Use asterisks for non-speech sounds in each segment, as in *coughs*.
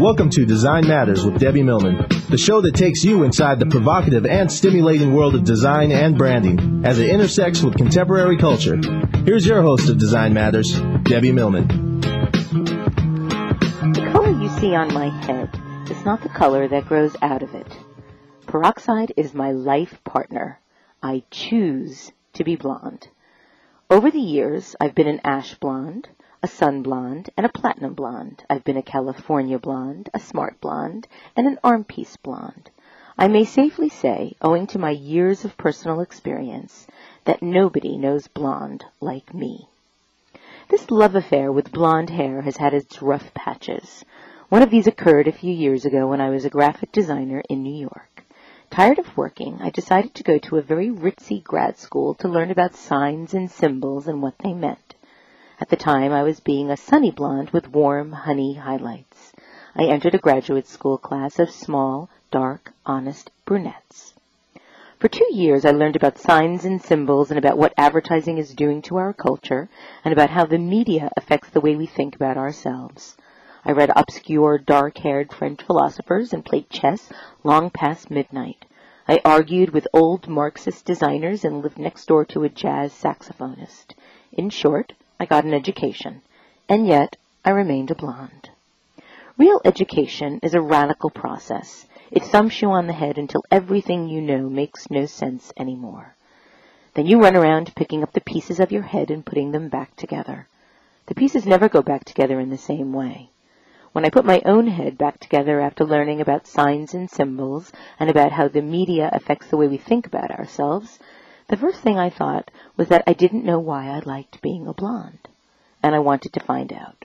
Welcome to Design Matters with Debbie Millman, the show that takes you inside the provocative and stimulating world of design and branding as it intersects with contemporary culture. Here's your host of Design Matters, Debbie Millman. The color you see on my head is not the color that grows out of it. Peroxide is my life partner. I choose to be blonde. Over the years, I've been an ash blonde, a sun blonde, and a platinum blonde. I've been a California blonde, a smart blonde, and an arm piece blonde. I may safely say, owing to my years of personal experience, that nobody knows blonde like me. This love affair with blonde hair has had its rough patches. One of these occurred a few years ago when I was a graphic designer in New York. Tired of working, I decided to go to a very ritzy grad school to learn about signs and symbols and what they meant. At the time, I was being a sunny blonde with warm honey highlights. I entered a graduate school class of small, dark, honest brunettes. For two years, I learned about signs and symbols and about what advertising is doing to our culture and about how the media affects the way we think about ourselves. I read obscure, dark-haired French philosophers and played chess long past midnight. I argued with old Marxist designers and lived next door to a jazz saxophonist. In short, I got an education, and yet I remained a blonde. Real education is a radical process. It thumps you on the head until everything you know makes no sense anymore. Then you run around picking up the pieces of your head and putting them back together. The pieces never go back together in the same way. When I put my own head back together after learning about signs and symbols and about how the media affects the way we think about ourselves, the first thing I thought was that I didn't know why I liked being a blonde, and I wanted to find out.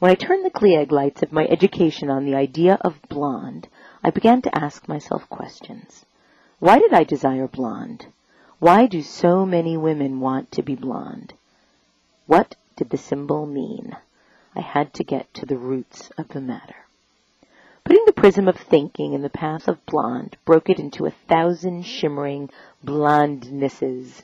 When I turned the Klieg lights of my education on the idea of blonde, I began to ask myself questions. Why did I desire blonde? Why do so many women want to be blonde? What did the symbol mean? I had to get to the roots of the matter. Putting the prism of thinking in the path of blonde broke it into a thousand shimmering blondnesses.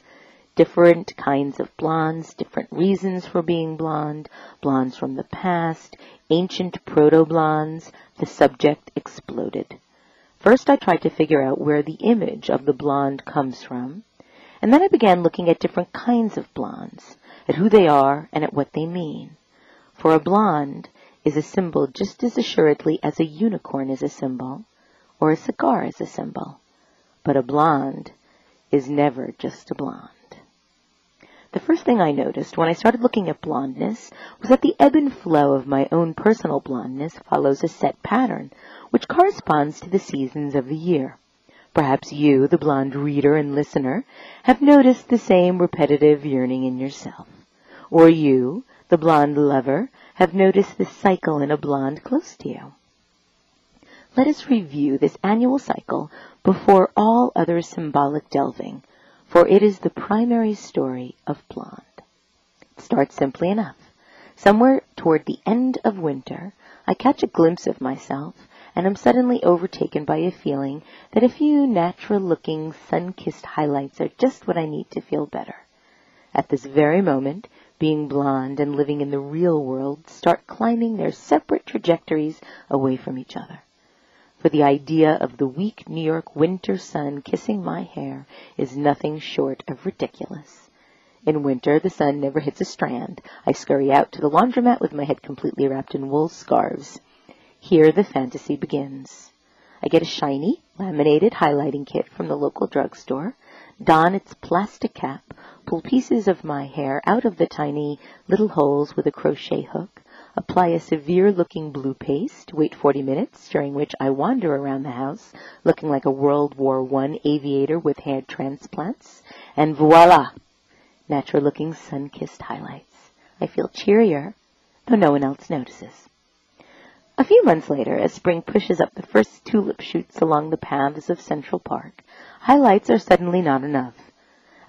Different kinds of blondes, different reasons for being blonde, blondes from the past, ancient proto-blondes, the subject exploded. First I tried to figure out where the image of the blonde comes from, and then I began looking at different kinds of blondes, at who they are and at what they mean. For a blonde, is a symbol just as assuredly as a unicorn is a symbol, or a cigar is a symbol. But a blonde is never just a blonde. The first thing I noticed when I started looking at blondness was that the ebb and flow of my own personal blondness follows a set pattern, which corresponds to the seasons of the year. Perhaps you, the blonde reader and listener, have noticed the same repetitive yearning in yourself. Or you, the blonde lover, have noticed this cycle in a blonde close to you. Let us review this annual cycle before all other symbolic delving, for it is the primary story of blonde. It starts simply enough. Somewhere toward the end of winter, I catch a glimpse of myself and am suddenly overtaken by a feeling that a few natural-looking, sun-kissed highlights are just what I need to feel better. At this very moment, being blonde and living in the real world start climbing their separate trajectories away from each other. For the idea of the weak New York winter sun kissing my hair is nothing short of ridiculous. In winter, the sun never hits a strand. I scurry out to the laundromat with my head completely wrapped in wool scarves. Here the fantasy begins. I get a shiny, laminated highlighting kit from the local drugstore, don its plastic cap, pull pieces of my hair out of the tiny little holes with a crochet hook, apply a severe-looking blue paste, wait 40 minutes, during which I wander around the house looking like a World War I aviator with hair transplants, and voila! Natural-looking sun-kissed highlights. I feel cheerier, though no one else notices. A few months later, as spring pushes up the first tulip shoots along the paths of Central Park, highlights are suddenly not enough.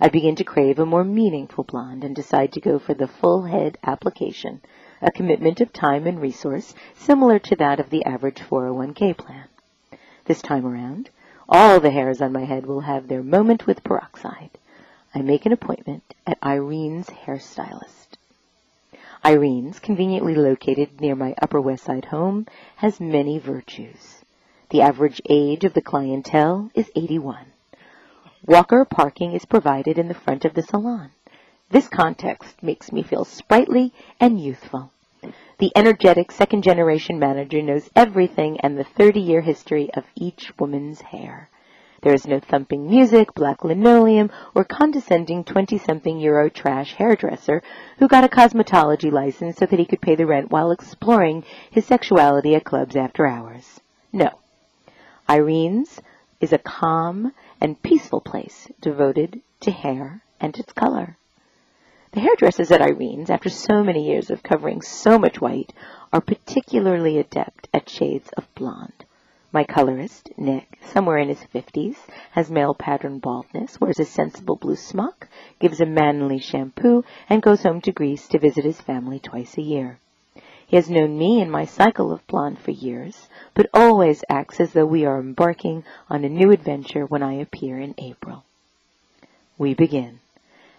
I begin to crave a more meaningful blonde and decide to go for the full head application, a commitment of time and resource similar to that of the average 401k plan. This time around, all the hairs on my head will have their moment with peroxide. I make an appointment at Irene's hairstylist. Irene's, conveniently located near my Upper West Side home, has many virtues. The average age of the clientele is 81. Walker parking is provided in the front of the salon. This context makes me feel sprightly and youthful. The energetic second generation manager knows everything and the 30 year history of each woman's hair. There is no thumping music, black linoleum, or condescending 20-something euro trash hairdresser who got a cosmetology license so that he could pay the rent while exploring his sexuality at clubs after hours. No. Irene's is a calm and peaceful place devoted to hair and its color. The hairdressers at Irene's, after so many years of covering so much white, are particularly adept at shades of blonde. My colorist, Nick, somewhere in his fifties, has male pattern baldness, wears a sensible blue smock, gives a manly shampoo, and goes home to Greece to visit his family twice a year. He has known me and my cycle of blonde for years, but always acts as though we are embarking on a new adventure when I appear in April. We begin.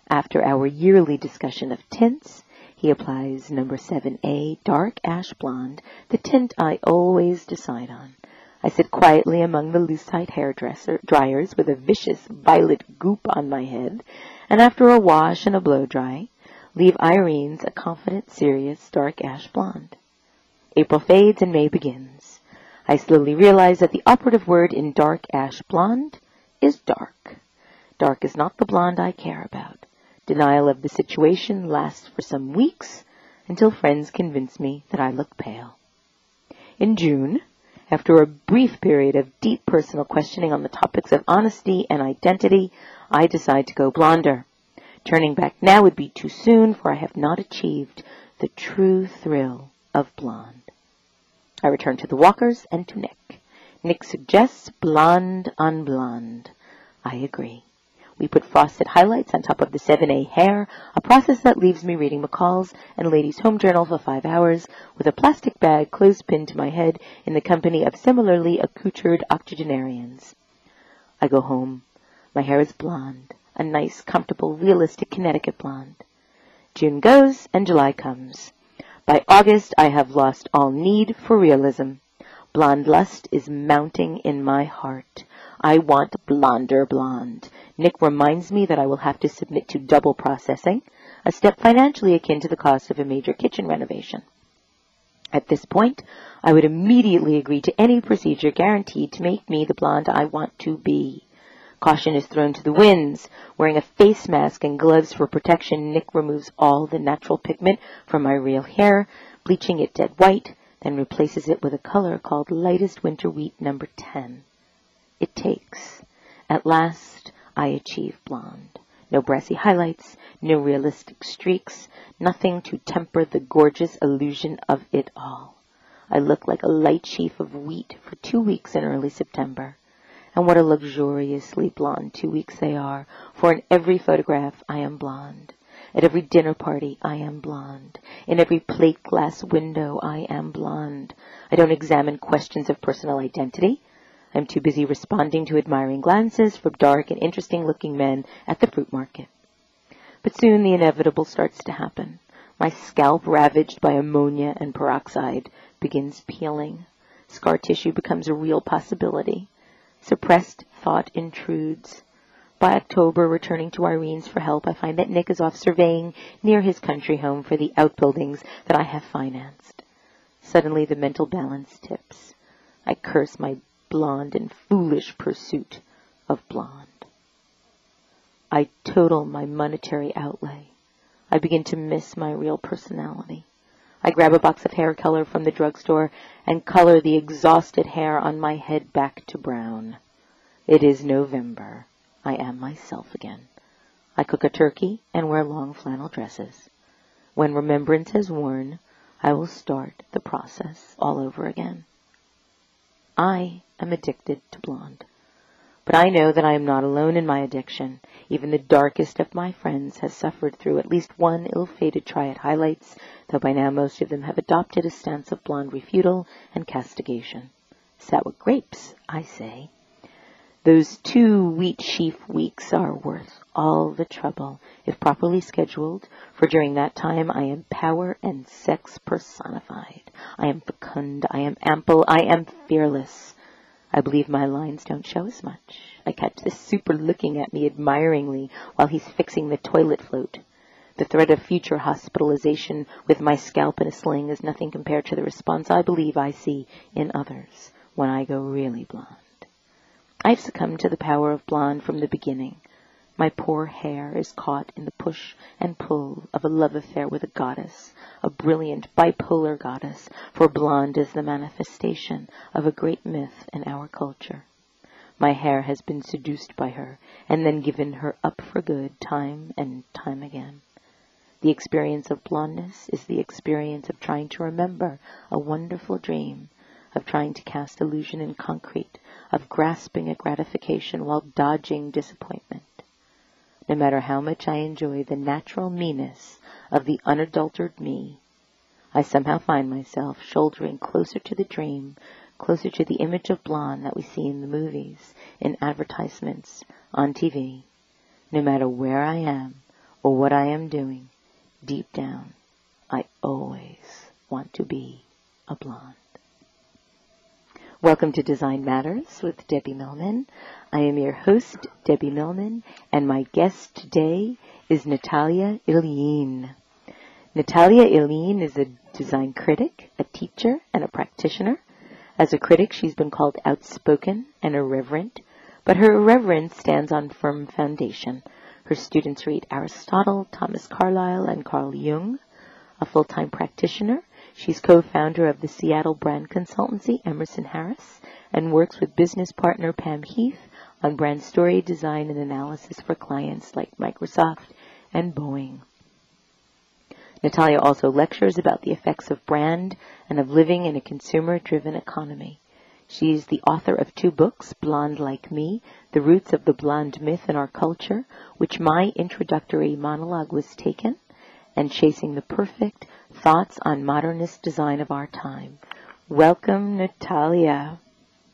After our yearly discussion of tints, he applies number 7A dark ash blonde, the tint I always decide on. I sit quietly among the Lucite hairdresser dryers with a vicious violet goop on my head, and after a wash and a blow dry, leave Irene's a confident, serious, dark ash blonde. April fades and May begins. I slowly realize that the operative word in dark ash blonde is dark. Dark is not the blonde I care about. Denial of the situation lasts for some weeks until friends convince me that I look pale. In June, after a brief period of deep personal questioning on the topics of honesty and identity, I decide to go blonder. Turning back now would be too soon, for I have not achieved the true thrill of blonde. I return to the walkers and to Nick. Nick suggests blonde on blonde. I agree. We put frosted highlights on top of the 7A hair, a process that leaves me reading McCall's and Ladies' Home Journal for five hours, with a plastic bag clothespin to my head in the company of similarly accoutred octogenarians. I go home. My hair is blonde, a nice, comfortable, realistic Connecticut blonde. June goes and July comes. By August, I have lost all need for realism. Blonde lust is mounting in my heart. I want blonder blonde. Nick reminds me that I will have to submit to double processing, a step financially akin to the cost of a major kitchen renovation. At this point, I would immediately agree to any procedure guaranteed to make me the blonde I want to be. Caution is thrown to the winds. Wearing a face mask and gloves for protection, Nick removes all the natural pigment from my real hair, bleaching it dead white, then replaces it with a color called lightest winter wheat number 10 it takes. At last, I achieve blonde. No brassy highlights, no realistic streaks, nothing to temper the gorgeous illusion of it all. I look like a light sheaf of wheat for two weeks in early September. And what a luxuriously blonde two weeks they are, for in every photograph I am blonde. At every dinner party, I am blonde. In every plate glass window, I am blonde. I don't examine questions of personal identity. I'm too busy responding to admiring glances from dark and interesting looking men at the fruit market. But soon the inevitable starts to happen. My scalp, ravaged by ammonia and peroxide, begins peeling. Scar tissue becomes a real possibility. Suppressed thought intrudes. By October, returning to Irene's for help, I find that Nick is off surveying near his country home for the outbuildings that I have financed. Suddenly the mental balance tips. I curse my blonde and foolish pursuit of blonde. I total my monetary outlay. I begin to miss my real personality. I grab a box of hair color from the drugstore and color the exhausted hair on my head back to brown. It is November. I am myself again. I cook a turkey and wear long flannel dresses. When remembrance has worn, I will start the process all over again. I am addicted to blonde. But I know that I am not alone in my addiction. Even the darkest of my friends has suffered through at least one ill-fated try at highlights, though by now most of them have adopted a stance of blonde refutal and castigation. Sour grapes, I say. Those two wheat sheaf weeks are worth all the trouble, if properly scheduled, for during that time I am power and sex personified. I am fecund, I am ample, I am fearless. I believe my lines don't show as much. I catch the super looking at me admiringly while he's fixing the toilet float. The threat of future hospitalization with my scalp in a sling is nothing compared to the response I believe I see in others when I go really blonde. I've succumbed to the power of blonde from the beginning. My poor hair is caught in the push and pull of a love affair with a goddess, a brilliant bipolar goddess, for blonde is the manifestation of a great myth in our culture. My hair has been seduced by her and then given her up for good time and time again. The experience of blondness is the experience of trying to remember a wonderful dream, of trying to cast illusion in concrete, of grasping a gratification while dodging disappointment. No matter how much I enjoy the natural meanness of the unadulterated me, I somehow find myself shouldering closer to the dream, closer to the image of blonde that we see in the movies, in advertisements, on TV. No matter where I am or what I am doing, deep down, I always want to be a blonde. Welcome to Design Matters with Debbie Millman. I am your host, Debbie Millman, and my guest today is Natalia Ilyin. Natalia Ilyin is a design critic, a teacher, and a practitioner. As a critic, she's been called outspoken and irreverent, but her irreverence stands on firm foundation. Her students read Aristotle, Thomas Carlyle, and Carl Jung. A full-time practitioner, She's co-founder of the Seattle brand consultancy Emerson Harris and works with business partner Pam Heath on brand story design and analysis for clients like Microsoft and Boeing. Natalia also lectures about the effects of brand and of living in a consumer-driven economy. She's the author of two books, Blonde Like Me, The Roots of the Blonde Myth in Our Culture, which my introductory monologue was taken, and Chasing the Perfect, Thoughts on Modernist Design of Our Time. Welcome, Natalia.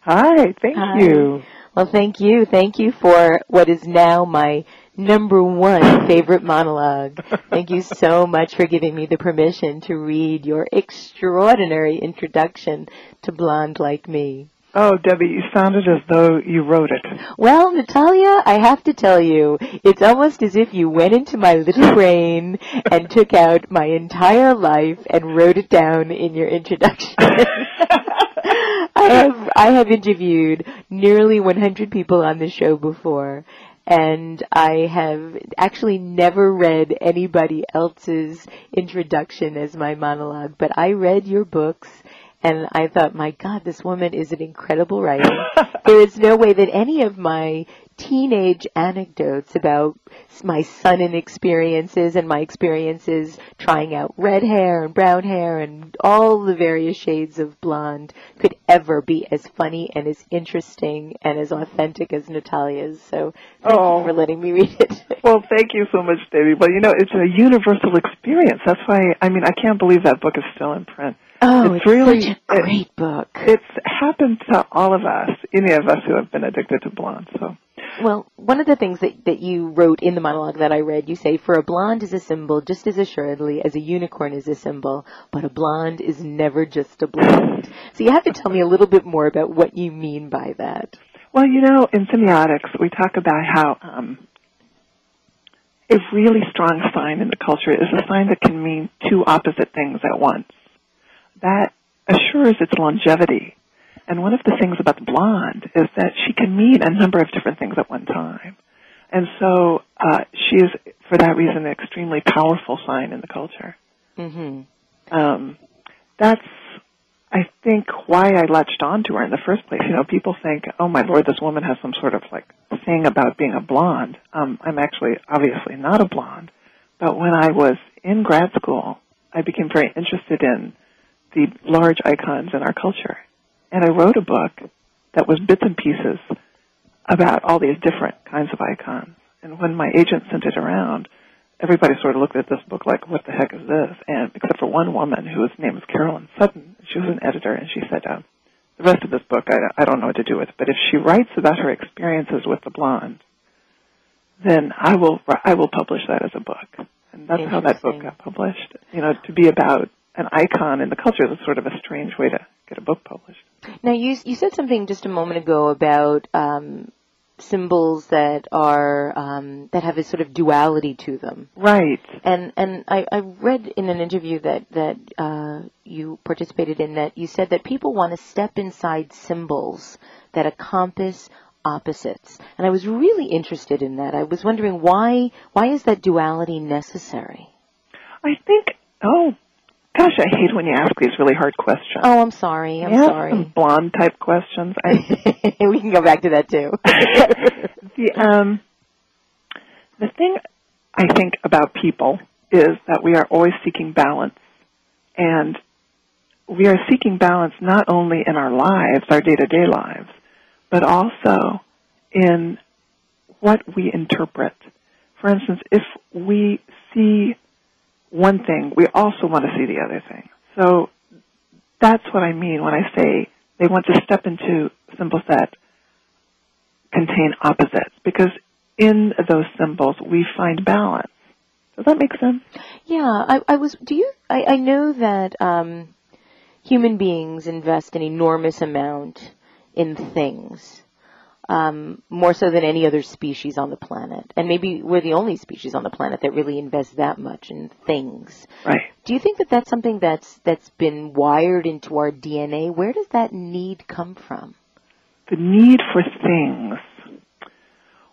Hi, thank Hi. you. Well, thank you. Thank you for what is now my number one favorite monologue. *laughs* Thank you so much for giving me the permission to read your extraordinary introduction to Blonde Like Me. Oh, Debbie, you sounded as though you wrote it. Well, Natalia, I have to tell you, it's almost as if you went into my little *laughs* brain and took out my entire life and wrote it down in your introduction. *laughs* I have I have interviewed nearly 100 people on the show before, and I have actually never read anybody else's introduction as my monologue, but I read your books and I thought, my God, this woman is an incredible writer. *laughs* there is no way that any of my teenage anecdotes about my son and experiences and my experiences trying out red hair and brown hair and all the various shades of blonde could ever be as funny and as interesting and as authentic as Natalia's. So thank Oh. you for letting me read it. *laughs* Well, thank you so much, Debbie. But you know, it's a universal experience. That's why, I mean, I can't believe that book is still in print. Oh, It's it's, really- such a great book. It's happened to all of us, any of us who have been addicted to blonde. So, Well, one of the things that, that you wrote in the monologue that I read, you say, for a blonde is a symbol just as assuredly as a unicorn is a symbol, but a blonde is never just a blonde. *laughs* so you have to tell me a little bit more about what you mean by that. well, you know, in semiotics, we talk about how um, a really strong sign in the culture is a sign that can mean two opposite things at once. That assures its longevity. And one of the things about the blonde is that she can mean a number of different things at one time. And so uh, she is, for that reason, an extremely powerful sign in the culture. hmm Um, that's, I think, why I latched onto her in the first place. You know, people think, oh my lord, this woman has some sort of like thing about being a blonde. Um, I'm actually obviously not a blonde. But when I was in grad school, I became very interested in the large icons in our culture. And I wrote a book that was bits and pieces about all these different kinds of icons. And when my agent sent it around, everybody sort of looked at this book like, what the heck is this? And except for one woman whose name was Carolyn Sutton, she was an editor, and she said, uh, the rest of this book I, I don't know what to do with, but if she writes about her experiences with the blonde, then I will I will publish that as a book, and that's how that book got published. You know, to be about an icon in the culture is sort of a strange way to get a book published. Now, you you said something just a moment ago about um, symbols that are um, that have a sort of duality to them. Right. And and I, I read in an interview that that uh, you participated in that you said that people want to step inside symbols that encompass opposites. And I was really interested in that. I was wondering why why is that duality necessary? I think oh Gosh, I hate when you ask these really hard questions. Oh, I'm sorry. I'm yeah, sorry. blonde type questions. I, *laughs* we can go back to that too. *laughs* the um, the thing I think about people is that we are always seeking balance, and we are seeking balance not only in our lives, our day to day lives, but also in what we interpret. For instance, if we see one thing, we also want to see the other thing. So that's what I mean when I say they want to step into symbols that contain opposites because in those symbols we find balance. Does that make sense? Yeah, I, I was. Do you? I, I know that um, human beings invest an enormous amount in things um, more so than any other species on the planet. And maybe we're the only species on the planet that really invests that much in things. Right. Do you think that that's something that's that's been wired into our DNA? Where does that need come from? The need for things.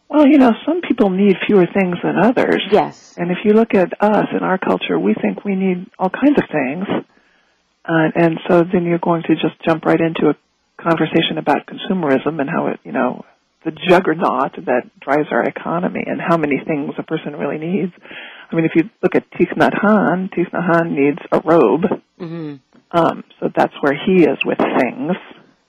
Well, you know, some people need fewer things than others. Yes. And if you look at us in our culture, we think we need all kinds of things. Uh, and so then you're going to just jump right into a conversation about consumerism and how it, you know, the juggernaut that drives our economy and how many things a person really needs. I mean, if you look at Thich Nhat Hanh, Thich Nhat Hanh needs a robe. Mm-hmm. Um, so that's where he is with things.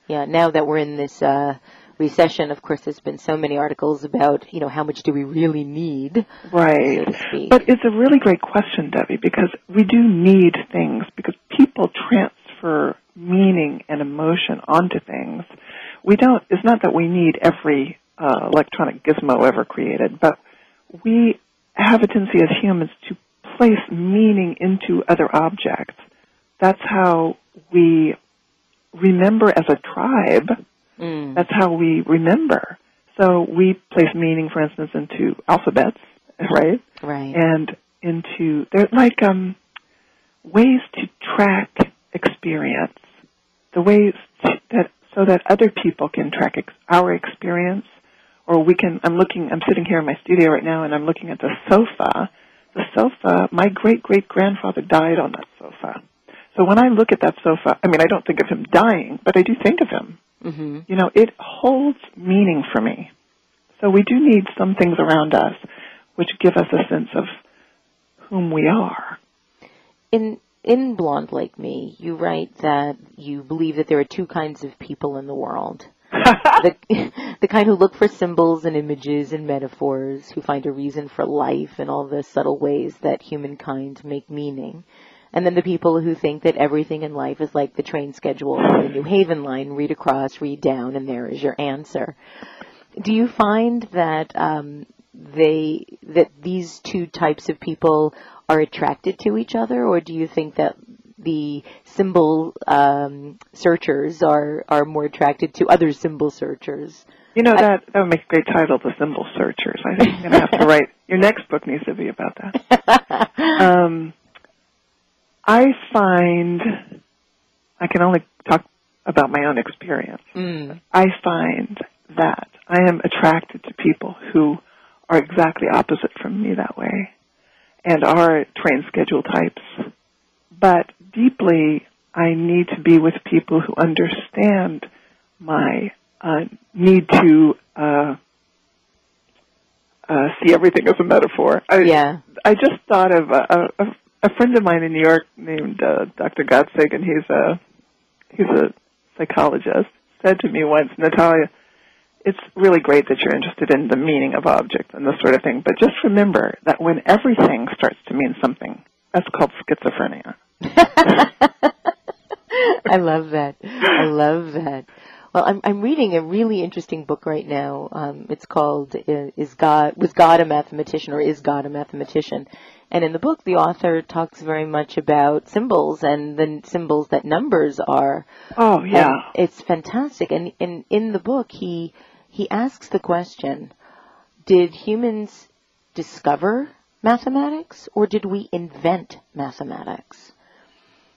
Yeah, now that we're in this uh, recession, of course, there's been so many articles about, you know, how much do we really need? Right. So but it's a really great question, Debbie, because we do need things because people transfer meaning and emotion onto things. We don't, it's not that we need every uh, electronic gizmo ever created, but we have a tendency as humans to place meaning into other objects. That's how we remember as a tribe. Mm. That's how we remember. So we place meaning, for instance, into alphabets, right? Right. And into, they're like um, ways to track experience. The ways that so that other people can track ex- our experience or we can I'm looking I'm sitting here in my studio right now and I'm looking at the sofa. The sofa my great great grandfather died on that sofa. So when I look at that sofa I mean I don't think of him dying but I do think of him. Mm-hmm. you know it holds meaning for me. So we do need some things around us which give us a sense of whom we are. In in Blonde Like Me, you write that you believe that there are two kinds of people in the world. *laughs* the, the kind who look for symbols and images and metaphors, who find a reason for life in all the subtle ways that humankind make meaning. And then the people who think that everything in life is like the train schedule on the New Haven line, read across, read down, and there is your answer. Do you find that um, they that these two types of people are attracted to each other, or do you think that the symbol um, searchers are are more attracted to other symbol searchers? You know that that would make a great title, the symbol searchers. I think you're gonna have to *laughs* write your next book needs to be about that. *laughs* um, I find I can only talk about my own experience. Mm. I find that I am attracted to people who are exactly opposite from me that way and are train schedule types. But deeply, I need to be with people who understand my uh, need to uh, uh, see everything as a metaphor. I, Yeah. I just thought of a, a, a friend of mine in New York named uh, Dr. Gotzig, and he's a he's a psychologist, said to me once, Natalia, it's really great that you're interested in the meaning of objects and this sort of thing, but just remember that when everything starts to mean something, that's called schizophrenia. *laughs* I love that. I love that. Well, I'm I'm reading a really interesting book right now. Um, it's called uh, "Is God Was God a Mathematician or Is God a Mathematician?" And in the book, the author talks very much about symbols and the symbols that numbers are. Oh yeah, and it's fantastic. And in in the book, he he asks the question: Did humans discover mathematics, or did we invent mathematics?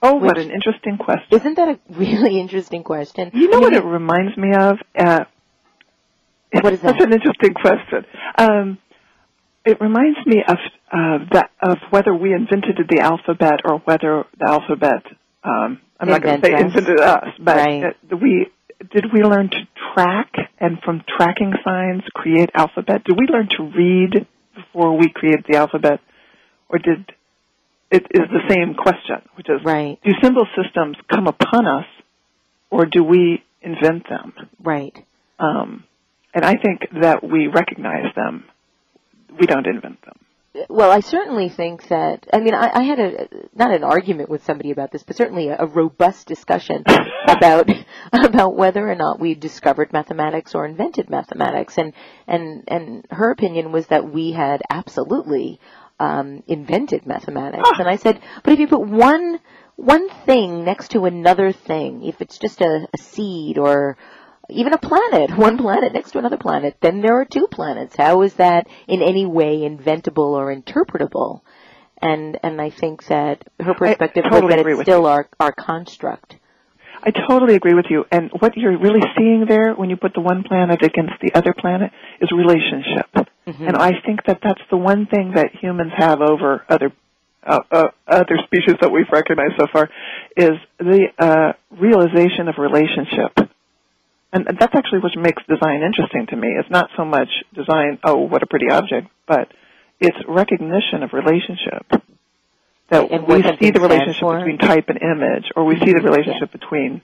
Oh, what an interesting question! Isn't that a really interesting question? You know I mean, what it reminds me of? Uh, what is that? That's an interesting question. Um, it reminds me of uh, that of whether we invented the alphabet or whether the alphabet. Um, I'm not going to say invented us, but right. uh, we did we learn to track and from tracking signs create alphabet? Did we learn to read before we created the alphabet, or did it is the same question, which is right. do symbol systems come upon us or do we invent them? Right. Um, and I think that we recognize them. We don't invent them. Well, I certainly think that. I mean, I, I had a not an argument with somebody about this, but certainly a, a robust discussion *laughs* about about whether or not we discovered mathematics or invented mathematics, and and and her opinion was that we had absolutely um, invented mathematics. And I said, but if you put one one thing next to another thing, if it's just a, a seed or even a planet, one planet next to another planet, then there are two planets. How is that in any way inventable or interpretable? And and I think that her perspective totally was that it's still you. our our construct. I totally agree with you. And what you're really seeing there when you put the one planet against the other planet is relationship. Mm-hmm. And I think that that's the one thing that humans have over other uh, uh, other species that we've recognized so far is the uh, realization of relationship. And that's actually what makes design interesting to me. It's not so much design, oh, what a pretty object, but it's recognition of relationship that and we see the relationship for. between type and image, or we see the relationship yeah. between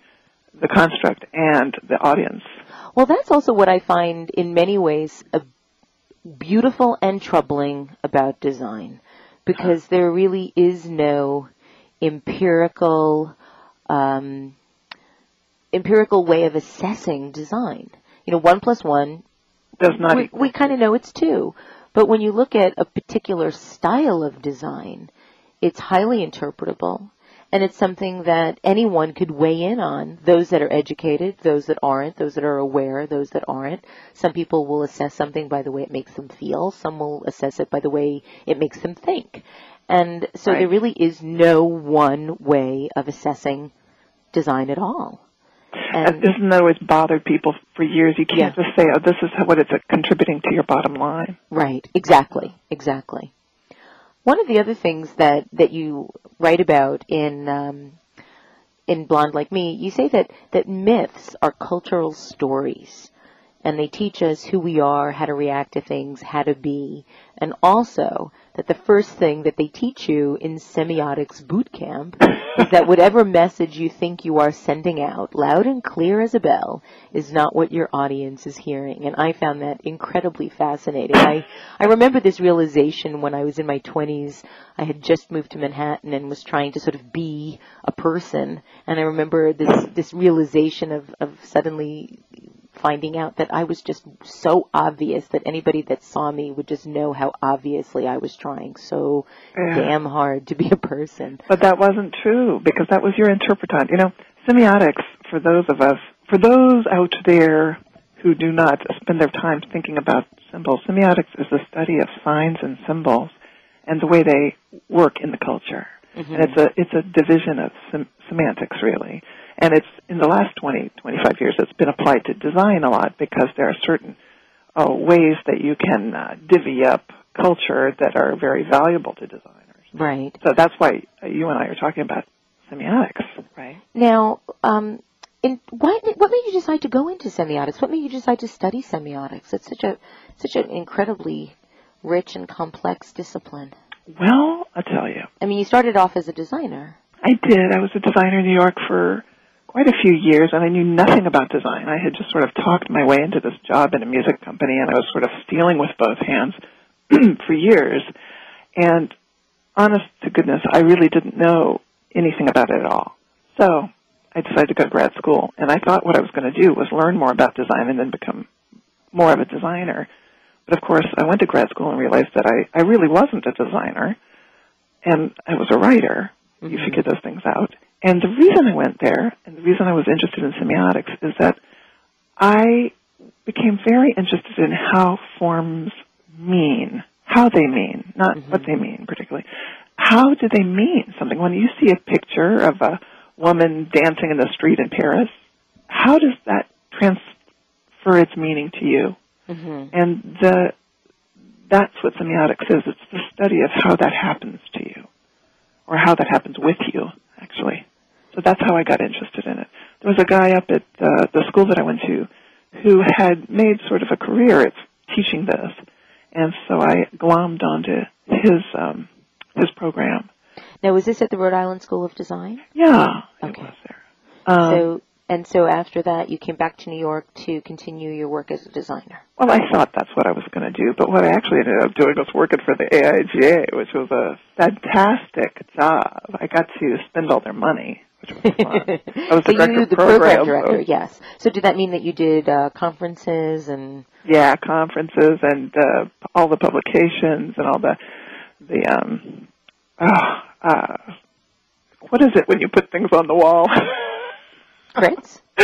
the construct and the audience. Well, that's also what I find in many ways beautiful and troubling about design, because there really is no empirical um, empirical way of assessing design. You know, one plus one does not. We, we kind of know it's two, but when you look at a particular style of design, it's highly interpretable and it's something that anyone could weigh in on. Those that are educated, those that aren't, those that are aware, those that aren't. Some people will assess something by the way it makes them feel. Some will assess it by the way it makes them think. And so right. there really is no one way of assessing design at all. And, this isn't that always bothered people for years? You can't yeah. just say, "Oh, this is what it's contributing to your bottom line." Right. Exactly. Exactly. One of the other things that, that you write about in um, in Blonde Like Me, you say that, that myths are cultural stories and they teach us who we are, how to react to things, how to be, and also that the first thing that they teach you in semiotics boot camp *coughs* is that whatever message you think you are sending out, loud and clear as a bell, is not what your audience is hearing. And I found that incredibly fascinating. I, I remember this realization when I was in my 20s. I had just moved to Manhattan and was trying to sort of be a person. And I remember this, this realization of, of suddenly finding out that I was just so obvious that anybody that saw me would just know how obviously I was trying so yeah. damn hard to be a person. But that wasn't true because that was your interpretant. You know, semiotics for those of us, for those out there who do not spend their time thinking about symbols, semiotics is the study of signs and symbols and the way they work in the culture. Mm-hmm. And it's a it's a division of sem- semantics really. And it's in the last 20, 25 years, it's been applied to design a lot because there are certain uh, ways that you can uh, divvy up culture that are very valuable to designers. Right. So that's why you and I are talking about semiotics, right? Now, um, in, why, what made you decide to go into semiotics? What made you decide to study semiotics? It's such a such an incredibly rich and complex discipline. Well, I'll tell you. I mean, you started off as a designer. I did. I was a designer in New York for quite a few years, and I knew nothing about design. I had just sort of talked my way into this job in a music company, and I was sort of stealing with both hands *clears throat* for years. And honest to goodness, I really didn't know anything about it at all. So I decided to go to grad school, and I thought what I was going to do was learn more about design and then become more of a designer. But of course, I went to grad school and realized that I, I really wasn't a designer, and I was a writer. Mm-hmm. You figure those things out. And the reason I went there, and the reason I was interested in semiotics, is that I became very interested in how forms mean, how they mean, not mm-hmm. what they mean particularly. How do they mean something? When you see a picture of a woman dancing in the street in Paris, how does that transfer its meaning to you? Mm-hmm. And the that's what semiotics is. It's the study of how that happens to you, or how that happens with you, actually. So that's how I got interested in it. There was a guy up at uh, the school that I went to who had made sort of a career at teaching this, and so I glommed onto his um, his program. Now, was this at the Rhode Island School of Design? Yeah, okay. it was there. Um, so, and so after that, you came back to New York to continue your work as a designer. Well, I thought that's what I was going to do, but what I actually ended up doing was working for the AIGA, which was a fantastic job. I got to spend all their money. Which was fun. *laughs* I was the you, the program, program director, yes. So did that mean that you did uh, conferences and? Yeah, conferences and uh, all the publications and all the the um, oh, uh, what is it when you put things on the wall? *laughs* Prints? *laughs*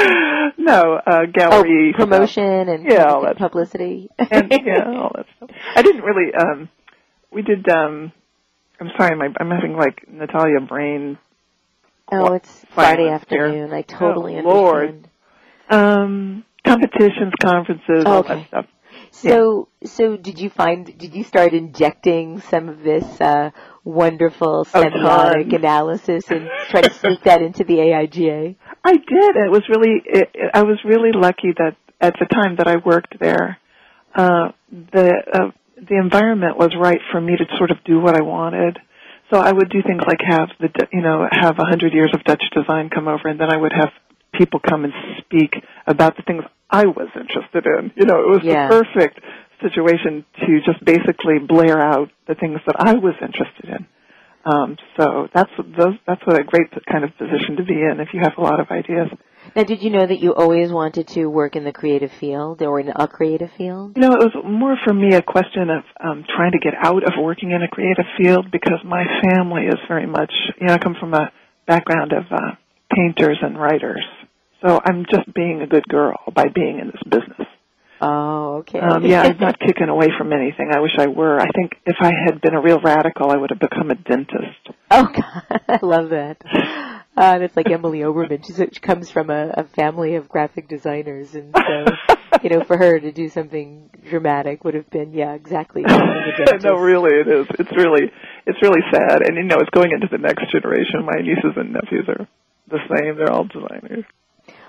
no, uh, gallery oh, promotion stuff. and yeah, all that publicity. and, yeah, all that stuff. I didn't really. um We did. um I'm sorry, my, I'm having like Natalia brain. Oh, it's Friday afternoon. Here. I totally oh, understand. Lord. Um, competitions, conferences, oh, all that stuff. So, yeah. so did you find? Did you start injecting some of this uh, wonderful semiotic analysis and try to *laughs* sneak that into the AIGA? I did. It was really. It, it, I was really lucky that at the time that I worked there, uh, the uh, the environment was right for me to sort of do what I wanted. So I would do things like have the you know have a hundred years of Dutch design come over, and then I would have people come and speak about the things I was interested in. You know, it was yeah. the perfect situation to just basically blare out the things that I was interested in. Um, so that's those, that's what a great kind of position to be in if you have a lot of ideas. Now, did you know that you always wanted to work in the creative field or in a creative field? You know, it was more for me a question of um, trying to get out of working in a creative field because my family is very much, you know, I come from a background of uh, painters and writers. So I'm just being a good girl by being in this business. Oh, okay. Um, yeah, I'm not kicking away from anything. I wish I were. I think if I had been a real radical, I would have become a dentist. Oh, God, *laughs* I love that. Uh, that's like Emily Oberman. She's, she comes from a, a family of graphic designers, and so you know, for her to do something dramatic would have been, yeah, exactly. *laughs* no, really, it is. It's really, it's really sad, and you know, it's going into the next generation. My nieces and nephews are the same. They're all designers.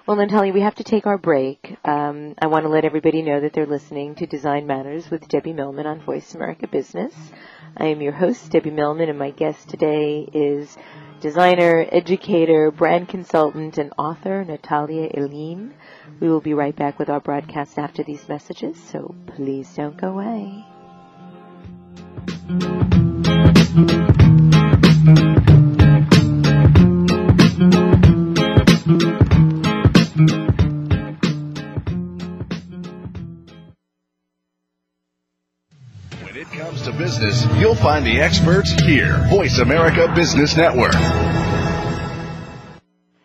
Well, Natalia, we have to take our break. Um, I want to let everybody know that they're listening to Design Matters with Debbie Millman on Voice America Business. I am your host, Debbie Millman, and my guest today is designer, educator, brand consultant, and author Natalia Ilyin. We will be right back with our broadcast after these messages, so please don't go away. Business, you'll find the experts here. Voice America Business Network.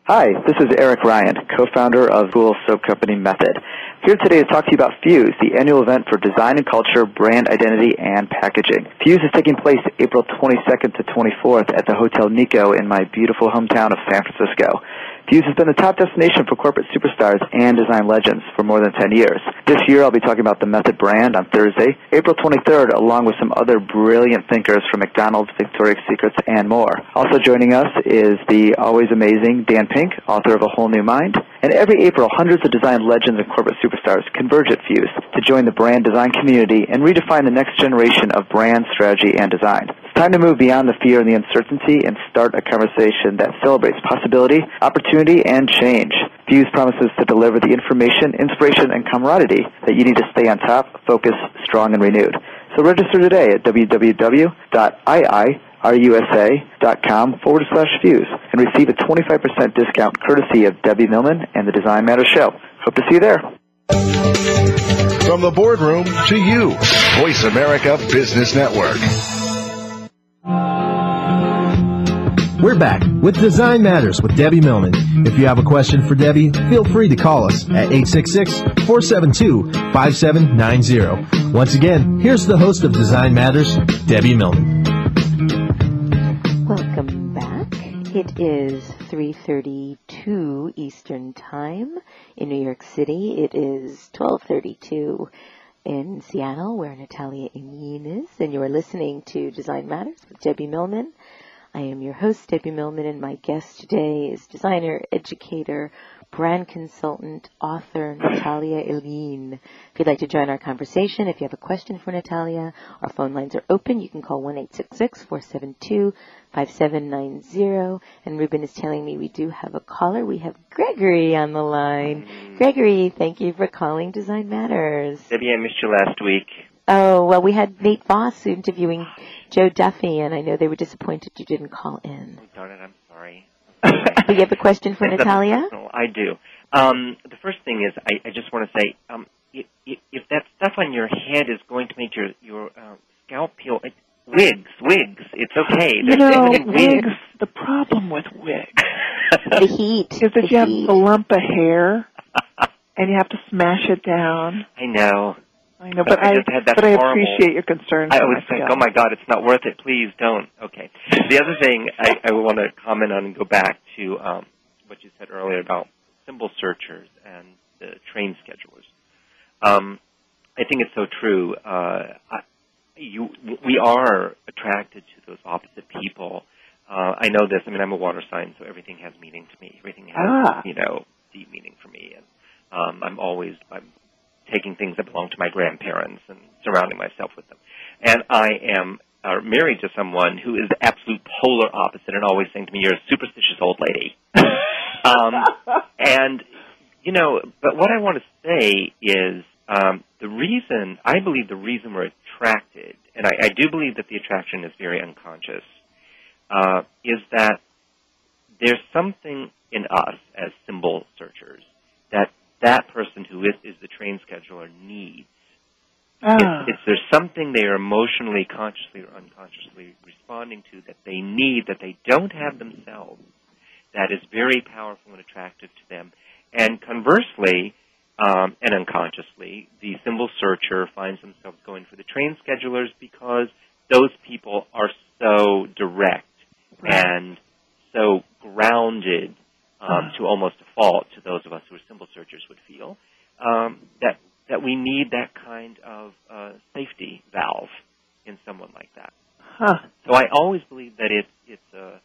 Hi, this is Eric Ryan, co-founder of School Soap Company Method. Here today to talk to you about Fuse, the annual event for design and culture, brand identity, and packaging. Fuse is taking place April 22nd to 24th at the Hotel Nikko in my beautiful hometown of San Francisco. Fuse has been the top destination for corporate superstars and design legends for more than 10 years. This year I'll be talking about the Method brand on Thursday, April 23rd, along with some other brilliant thinkers from McDonald's, Victoria's Secrets, and more. Also joining us is the always amazing Dan Pink, author of A Whole New Mind. And every April, hundreds of design legends and corporate superstars converge at Fuse to join the brand design community and redefine the next generation of brand strategy and design. Time to move beyond the fear and the uncertainty and start a conversation that celebrates possibility, opportunity, and change. Fuse promises to deliver the information, inspiration, and camaraderie that you need to stay on top, focused, strong, and renewed. So register today at www.iirusa.com forward slash fuse and receive a 25% discount courtesy of Debbie Millman and the Design Matters Show. Hope to see you there. From the boardroom to you, Voice America Business Network. We're back with Design Matters with Debbie Millman. If you have a question for Debbie, feel free to call us at 866-472-5790. Once again, here's the host of Design Matters, Debbie Millman. Welcome back. It is 3:32 Eastern Time in New York City. It is 12:32 in Seattle, where Natalia Ilyin is, and you are listening to Design Matters with Debbie Millman. I am your host, Debbie Millman, and my guest today is designer, educator, brand consultant, author, Natalia Ilyin. If you'd like to join our conversation, if you have a question for Natalia, our phone lines are open. You can call 1-866-472-5790. And Ruben is telling me we do have a caller. We have Gregory on the line. Mm. Gregory, thank you for calling Design Matters. Debbie, I missed you last week. Oh, well, we had Nate Voss interviewing *sighs* Joe Duffy, and I know they were disappointed you didn't call in. Oh, darn it, I'm sorry. Do *laughs* you have a question for *laughs* That's Natalia? personal. I do. Um, the first thing is, I, I just want to say, um, if, if that stuff on your head is going to make your your uh, scalp peel, it, wigs, wigs, it's okay. You There's know, different wigs, the problem with wigs The heat. is that the you have a lump of hair and you have to smash it down. I know. I know, but I I, just had that but I appreciate your concern. I my like, oh my god, it's not worth it. Please don't. Okay. The other thing I, I want to comment on and go back to um, what you said earlier about symbol searchers and the train schedulers. Um, I think it's so true. Uh, I, you, we are attracted to those opposite people. Uh, I know this. I mean, I'm a water sign, so everything has meaning to me. Everything has, Ah. you know, deep meaning for me. And um, I'm always I'm taking things that belong to my grandparents and surrounding myself with them. And I am uh, married to someone who is the absolute polar opposite and always saying to me, "You're a superstitious old lady." *laughs* um, and you know, but what I want to say is um, the reason I believe the reason we're attracted, and I, I do believe that the attraction is very unconscious, uh, is that there's something in us as symbol searchers that that person who is, is the train scheduler needs. Ah. It's, it's there's something they are emotionally, consciously, or unconsciously responding to that they need that they don't have themselves. That is very powerful and attractive to them. And conversely, um, and unconsciously, the symbol searcher finds themselves going for the train schedulers because those people are so direct and so grounded um, to almost a fault to those of us who are symbol searchers would feel um, that that we need that kind of uh, safety valve in someone like that. Huh. So I always believe that it's it's a.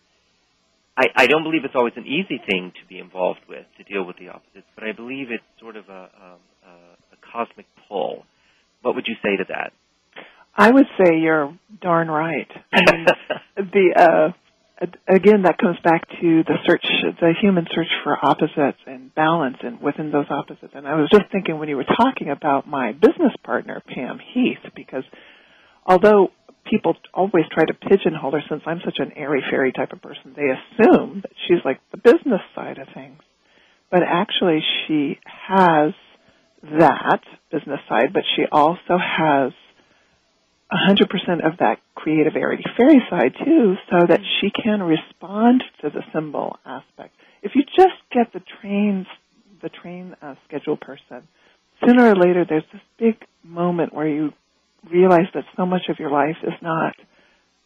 I, I don't believe it's always an easy thing to be involved with to deal with the opposites, but I believe it's sort of a, um, a, a cosmic pull. What would you say to that? I would say you're darn right. I mean, *laughs* the uh, again, that comes back to the search, the human search for opposites and balance, and within those opposites. And I was just thinking when you were talking about my business partner Pam Heath, because although people always try to pigeonhole her, since I'm such an airy fairy type of person, they assume that she's like the business side of things. But actually, she has that business side, but she also has 100% of that creative airy fairy side too, so that she can respond to the symbol aspect. If you just get the trains, the train uh, schedule person, sooner or later there's this big moment where you realize that so much of your life is not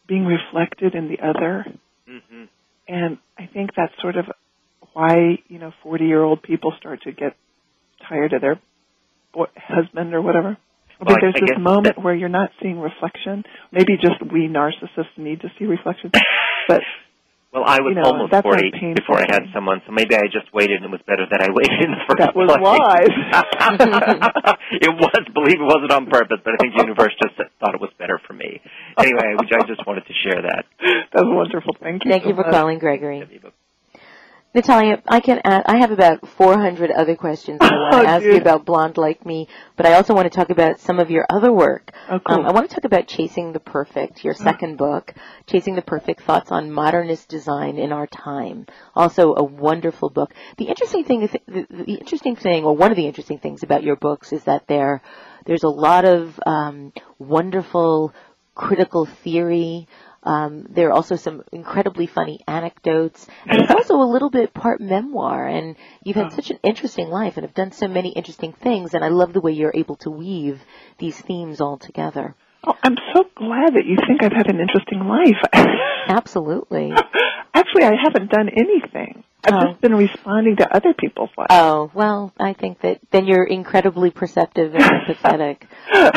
being reflected in the other. hmm And I think that's sort of why, you know, 40 year old people start to get tired of their boy, husband or whatever. I Well, think I- there's I this moment that- where you're not seeing reflection. Maybe just we narcissists need to see reflection. But Well, I was You know, almost that's a 40 painful before I had someone, so maybe I just waited and it was better that I waited in the first That was place. wise. *laughs* it was, believe it wasn't on purpose, but I think the universe just thought it was better for me. Anyway, which I just wanted to share that. That's wonderful. Thank you. Thank so you for much. calling, Gregory. Natalia, I can add, I have about 400 other questions I want Oh, to ask you about Blonde Like Me, but I also want to talk about some of your other work. Oh, cool. Um, I want to talk about Chasing the Perfect, your second book, Chasing the Perfect Thoughts on Modernist Design in Our Time. Also a wonderful book. The interesting thing is, the, the interesting thing, or one of the interesting things about your books is that there, there's a lot of um, wonderful critical theory. Um, there are also some incredibly funny anecdotes, and it's also a little bit part memoir. And you've had such an interesting life, and have done so many interesting things. And I love the way you're able to weave these themes all together. Oh, I'm so glad that you think I've had an interesting life. *laughs* Absolutely. Actually, I haven't done anything. I've Oh. just been responding to other people's lives. Oh well, I think that then you're incredibly perceptive and *laughs* empathetic.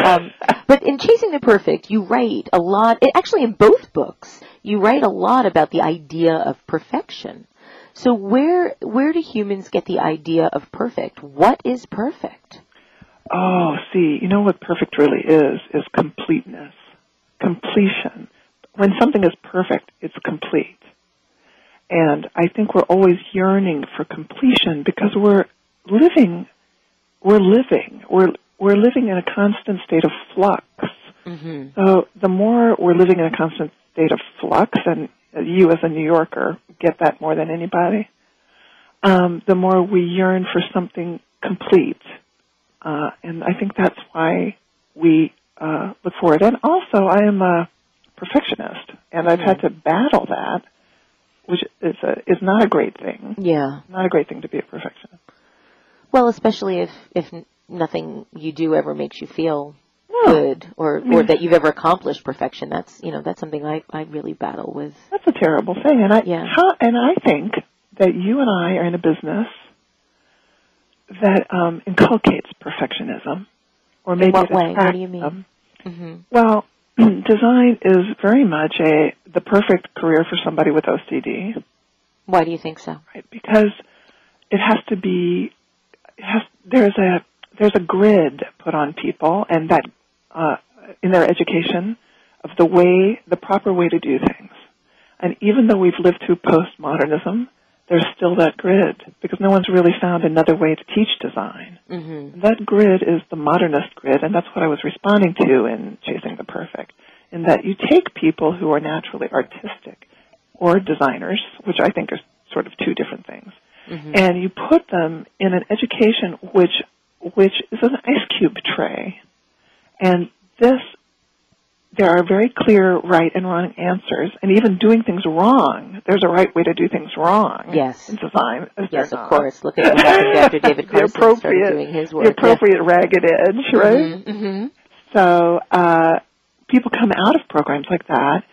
Um, but in Chasing the Perfect, you write a lot. It, actually, in both books, you write a lot about the idea of perfection. So where where do humans get the idea of perfect? What is perfect? Oh, see, you know what perfect really is, is completeness. Completion. When something is perfect, it's complete. And I think we're always yearning for completion because we're living, we're living, we're, we're living in a constant state of flux. hmm So the more we're living in a constant state of flux, and you as a New Yorker get that more than anybody, um, the more we yearn for something complete. Uh, and I think that's why we uh, look for it. And also, I am a perfectionist, and I've had to battle that, which is a, is not a great thing. Yeah. Not a great thing to be a perfectionist. Well, especially if if nothing you do ever makes you feel No. good, or or that you've ever accomplished perfection. That's you know that's something I I really battle with. That's a terrible thing, and I Yeah. how, and I think that you and I are in a business that um, inculcates perfectionism, or maybe what it way? What do you mean? them. hmm Well, *clears throat* design is very much a the perfect career for somebody with OCD, Why do you think so? right? Because it has to be it has there's a there's a grid put on people, and that uh, in their education of the way the proper way to do things. And even though we've lived through postmodernism, there's still that grid because no one's really found another way to teach design. hmm That grid is the modernist grid, and that's what I was responding to in Chasing the Perfect. In that you take people who are naturally artistic or designers, which I think are sort of two different things, hmm and you put them in an education which which is an ice cube tray. And this there are very clear right and wrong answers, and even doing things wrong, there's a right way to do things wrong. Yes. in design. Yes, of not? course. Look at what happened after *laughs* David the Carson started appropriate, doing his work. the appropriate ragged edge, right? hmm So uh, people come out of programs like that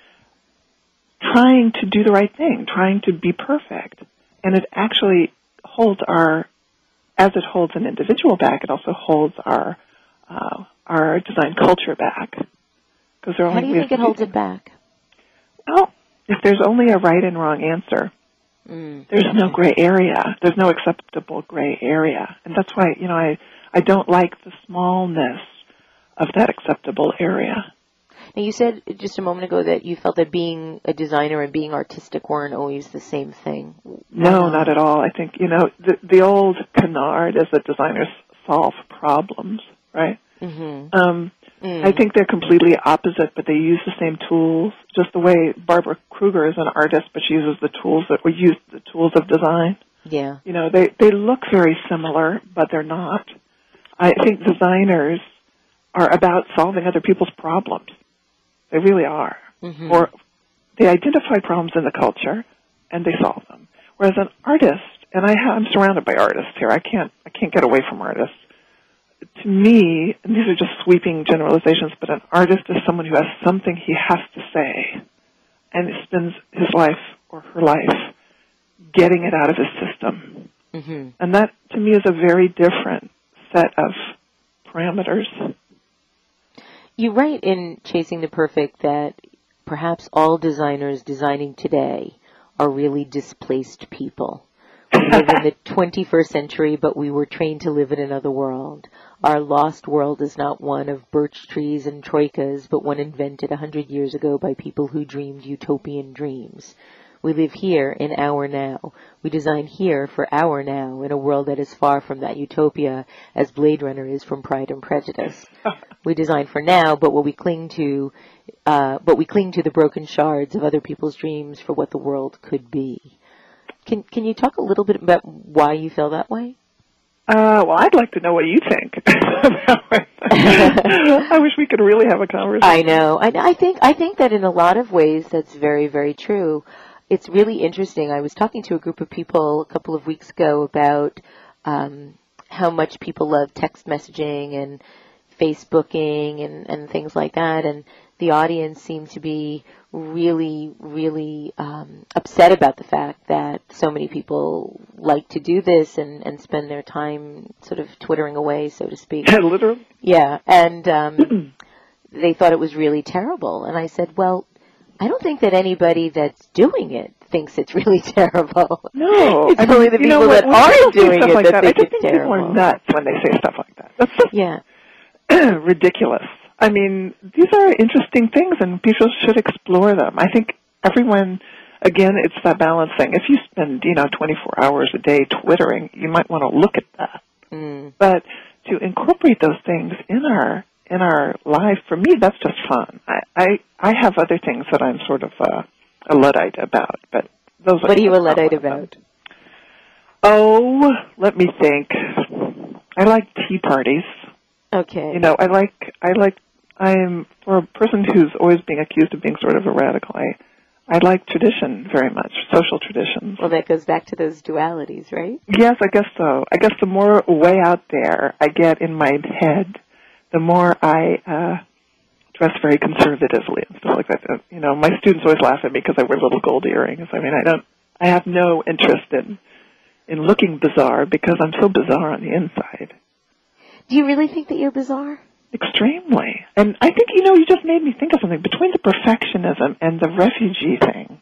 trying to do the right thing, trying to be perfect, and it actually holds our, as it holds an individual back, it also holds our uh, our design culture back. Because there are How only do you think it holds it back? Well, if there's only a right and wrong answer, Mm. there's no gray area. There's no acceptable gray area, and that's why you know I I don't like the smallness of that acceptable area. Now you said just a moment ago that you felt that being a designer and being artistic weren't always the same thing. No, not at all. I think you know the the old canard is that designers solve problems, right? Mm-hmm. Um, Mm. I think they're completely opposite, but they use the same tools. Just the way Barbara Kruger is an artist, but she uses the tools that we use the tools of design. Yeah. You know, they they look very similar, but they're not. I think designers are about solving other people's problems. They really are. Mhm. Or they identify problems in the culture and they solve them. Whereas an artist, and I ha- I'm surrounded by artists here. I can't I can't get away from artists. To me, and these are just sweeping generalizations, but an artist is someone who has something he has to say, and spends his life or her life getting it out of his system. Mm-hmm. And that, to me, is a very different set of parameters. You write in Chasing the Perfect that perhaps all designers designing today are really displaced people. We live in the *laughs* 21st century, but we were trained to live in another world. Our lost world is not one of birch trees and troikas, but one invented a hundred years ago by people who dreamed utopian dreams. We live here in our now. We design here for our now in a world that is far from that utopia as Blade Runner is from Pride and Prejudice. *laughs* we design for now, but what we cling to, uh, but we cling to the broken shards of other people's dreams for what the world could be. Can Can you talk a little bit about why you feel that way? Uh, well, I'd like to know what you think. *laughs* *laughs* I wish we could really have a conversation. I know. I, I think I think that in a lot of ways that's very very true. It's really interesting. I was talking to a group of people a couple of weeks ago about um, how much people love text messaging and Facebooking and, and things like that, and the audience seemed to be really, really um, upset about the fact that so many people like to do this and, and spend their time sort of twittering away, so to speak. *laughs* Literally. Yeah, and um, *clears throat* they thought it was really terrible. And I said, well, I don't think that anybody that's doing it thinks it's really *laughs* terrible. No, it's I mean, only the you know people that aren't doing it like that that, think I it's just think people are nuts when they say stuff like that. That's just Yeah. *clears throat* ridiculous. I mean, these are interesting things, and people should explore them. I think everyone, again, it's that balance thing. If you spend, you know, 24 hours a day twittering, you might want to look at that. Mm. But to incorporate those things in our in our life, for me, that's just fun. I I, I have other things that I'm sort of uh, a luddite about, but those. What are you a Luddite one of them. about? Oh, let me think. I like tea parties. Okay. You know, I like I like I'm for a person who's always being accused of being sort of a radical. I I like tradition very much, social traditions. well, that goes back to those dualities, right? Yes, I guess so. I guess the more way out there I get in my head, the more I uh dress very conservatively and stuff like that. Uh, You know, my students always laugh at me because I wear little gold earrings. I mean, I don't I have no interest in in looking bizarre because I'm so bizarre on the inside. Do you really think that you're bizarre? Extremely. And I think, you know, you just made me think of something. Between the perfectionism and the refugee thing,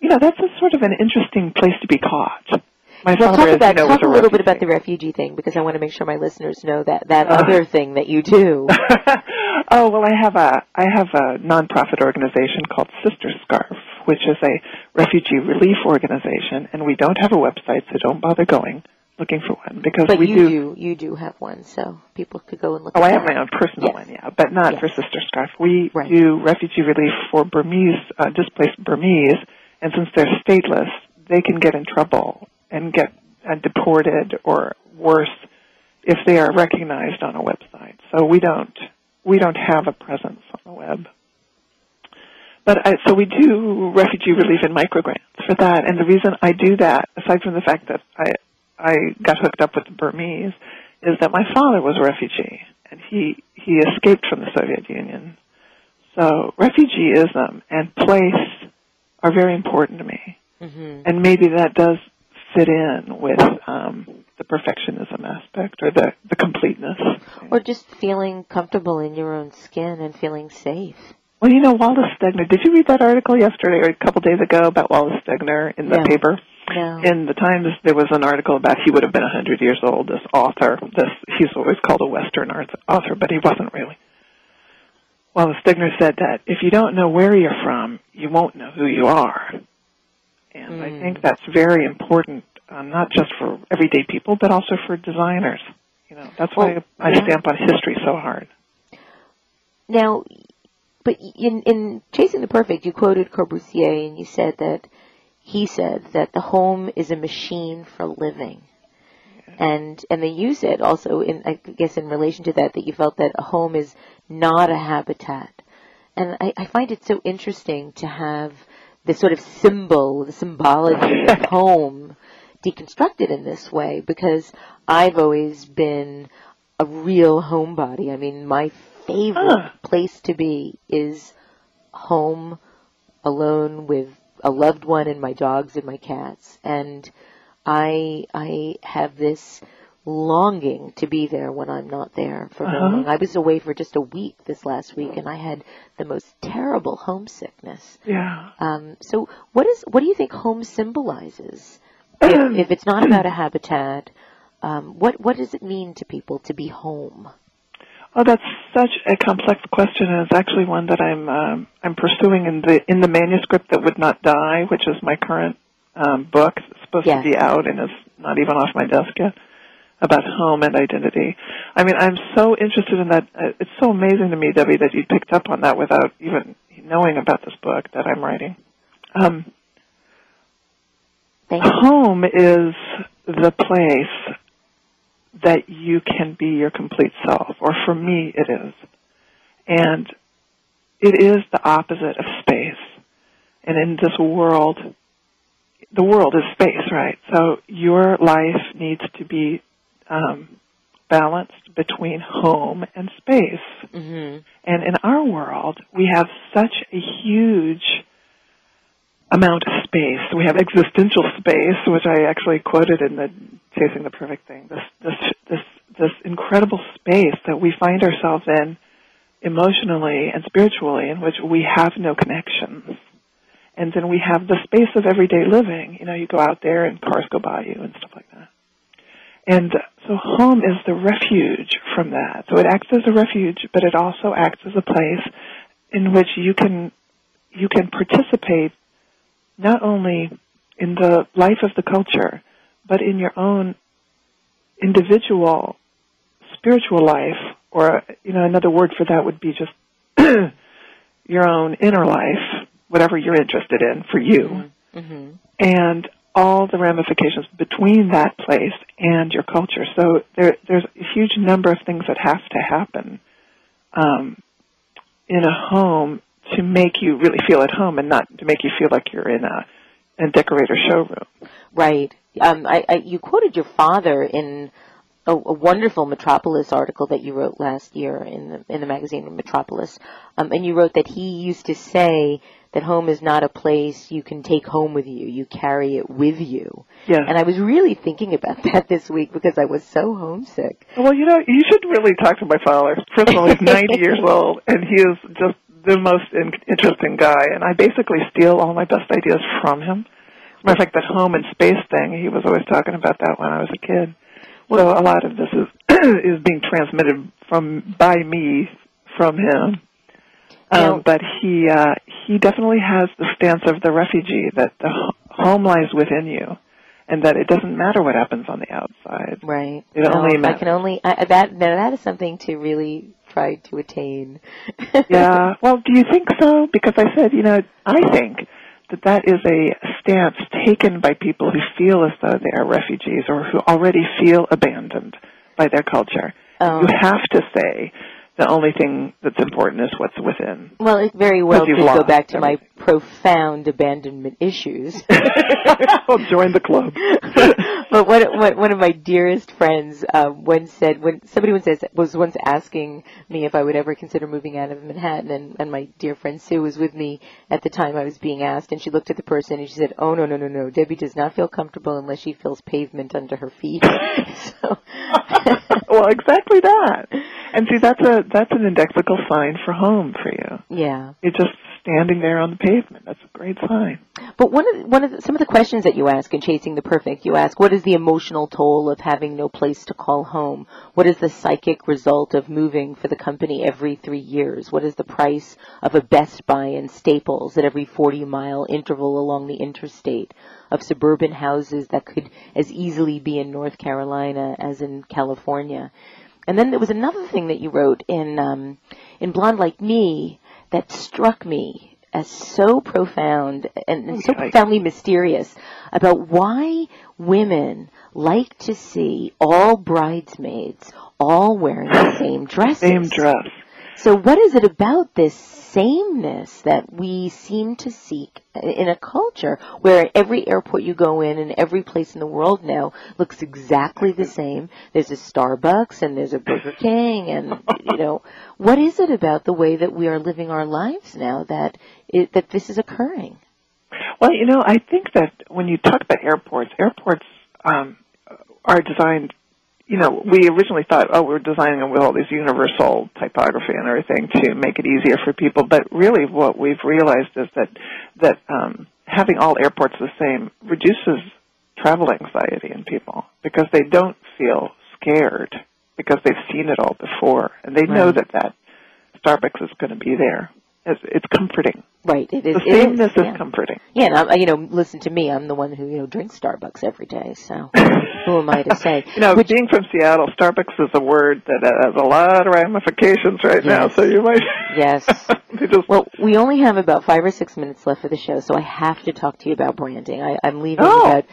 you know, that's a sort of an interesting place to be caught. My Well, talk about you know, talk a a little bit about the refugee. thing because I want to make sure my listeners know that that Uh. other thing that you do. *laughs* oh well, I have a I have a nonprofit organization called Sister Scarf, which is a refugee relief organization, and we don't have a website, so don't bother going looking for one because But we you do. do you do have one, so people could go and look. Oh, I have that. my own personal Yes. one, yeah, but not Yes. for Sister Scarf. We Right. do refugee relief for Burmese, uh, displaced Burmese, and since they're stateless, they can get in trouble and get uh, deported or worse if they are recognized on a website. So we don't we don't have a presence on the web. But I, so we do refugee relief and microgrants for that, and the reason I do that, aside from the fact that I I got hooked up with the Burmese, is that my father was a refugee and he he escaped from the Soviet Union. So refugeeism and place are very important to me, Mhm. and maybe that does fit in with um, the perfectionism aspect or the the completeness. Or just feeling comfortable in your own skin and feeling safe. Well, you know, Wallace Stegner. Did you read that article yesterday or a couple days ago about Wallace Stegner in the No. paper? No. In the Times, there was an article about he would have been a 100 years old. This author, this he's always called a Western author, but he wasn't really. Wallace Stegner said that if you don't know where you're from, you won't know who you are. And I Mm. think that's very important, uh, not just for everyday people, but also for designers. You know, that's why Well, I yeah. stamp on history so hard. Now, but in in Chasing the Perfect, you quoted Corbusier and you said that he said that the home is a machine for living. And and they use it also in I guess in relation to that that you felt that a home is not a habitat. And I, I find it so interesting to have the sort of symbol, the symbology *laughs* of home deconstructed in this way because I've always been a real homebody. I mean, my favorite Huh. place to be is home alone with a loved one and my dogs and my cats. And I I have this longing to be there when I'm not there for very Uh-huh. long. I was away for just a week this last week, and I had the most terrible homesickness. Yeah. Um, so, what is what do you think home symbolizes? if, *clears throat* if it's not about a habitat, um, what what does it mean to people to be home? Oh, that's such a complex question, and it's actually one that I'm um, I'm pursuing in the in the manuscript that would not die, which is my current um, book. It's supposed Yes. to be out, and it's not even off my desk yet. About home and identity. I mean, I'm so interested in that. Uh, It's so amazing to me, Debbie, that you picked up on that without even knowing about this book that I'm writing. Um, home is the place that you can be your complete self, or for me it is. And it is the opposite of space. And in this world, the world is space, right? So your life needs to be um, balanced between home and space. hmm And in our world, we have such a huge amount of space. We have existential space, which I actually quoted in the Chasing the Perfect Thing. This this this this incredible space that we find ourselves in emotionally and spiritually in which we have no connections. And then we have the space of everyday living. You know, you go out there and cars go by you and stuff like that. And so home is the refuge from that. So it acts as a refuge, but it also acts as a place in which you can you can participate not only in the life of the culture, but in your own individual spiritual life, or you know, another word for that would be just *clears throat* your own inner life, whatever you're interested in for you hmm and all the ramifications between that place and your culture. So there, there's a huge number of things that have to happen um, in a home to make you really feel at home, and not to make you feel like you're in a, a decorator showroom. Right. Um, I, I, you quoted your father in a, a wonderful Metropolis article that you wrote last year in the in the magazine Metropolis, um, and you wrote that he used to say that home is not a place you can take home with you; you carry it with you. Yes. And I was really thinking about *laughs* that this week because I was so homesick. Well, you know, you should really talk to my father. First of all, he's 90 years *laughs* old, and he is just the most in- interesting guy. And I basically steal all my best ideas from him. Matter of fact, that home and space thing, he was always talking about that when I was a kid. So a lot of this is *clears throat* is being transmitted from by me from him. Um, but he uh, he definitely has the stance of the refugee that the home lies within you, and that it doesn't matter what happens on the outside. Right. It only matters. I can only I, that now that is something to really try to attain. *laughs* Yeah. Well, do you think so? Because I said, you know, I think that that is a stance taken by people who feel as though they are refugees or who already feel abandoned by their culture. Oh. You have to say the only thing that's important is what's within. Well, it very well could go back to my profound abandonment issues. *laughs* well, join the club. *laughs* but one, one, one of my dearest friends um, once said, when somebody once says, was once asking me if I would ever consider moving out of Manhattan, and, and my dear friend Sue was with me at the time I was being asked, and she looked at the person and she said, "Oh no, no, no, no, Debbie does not feel comfortable unless she feels pavement under her feet." *laughs* so, *laughs* well, exactly that. And see, that's a that's an indexical sign for home for you. yeah. You're just standing there on the pavement. That's a great sign. But one of the, one of the, some of the questions that you ask in Chasing the Perfect, you ask, what is the emotional toll of having no place to call home? What is the psychic result of moving for the company every three years? What is the price of a Best Buy and Staples at every 40 mile interval along the interstate? Of suburban houses that could as easily be in North Carolina as in California? And then there was another thing that you wrote in um, in Blonde Like Me that struck me as so profound and, and so profoundly mysterious about why women like to see all bridesmaids all wearing the same dresses. Same dress. So what is it about this sameness that we seem to seek in a culture where every airport you go in and every place in the world now looks exactly the same? There's a Starbucks and there's a Burger *laughs* King and, you know, what is it about the way that we are living our lives now that it, that this is occurring? Well, you know, I think that when you talk about airports, airports um, are designed you know, we originally thought, oh, we're designing them with all these universal typography and everything to make it easier for people. But really, what we've realized is that that um, having all airports the same reduces travel anxiety in people because they don't feel scared because they've seen it all before and they right. know that that Starbucks is going to be there. It's, it's comforting. Right. It is. The sameness is, yeah. comforting. Yeah, and I'm, you know, listen to me. I'm the one who you know drinks Starbucks every day. So who am I to *laughs* say? you know, Which, being from Seattle, Starbucks is a word that has a lot of ramifications right yes. now. So you might. *laughs* yes. *laughs* just... Well, we only have about five or six minutes left for the show, so I have to talk to you about branding. I, I'm leaving oh. about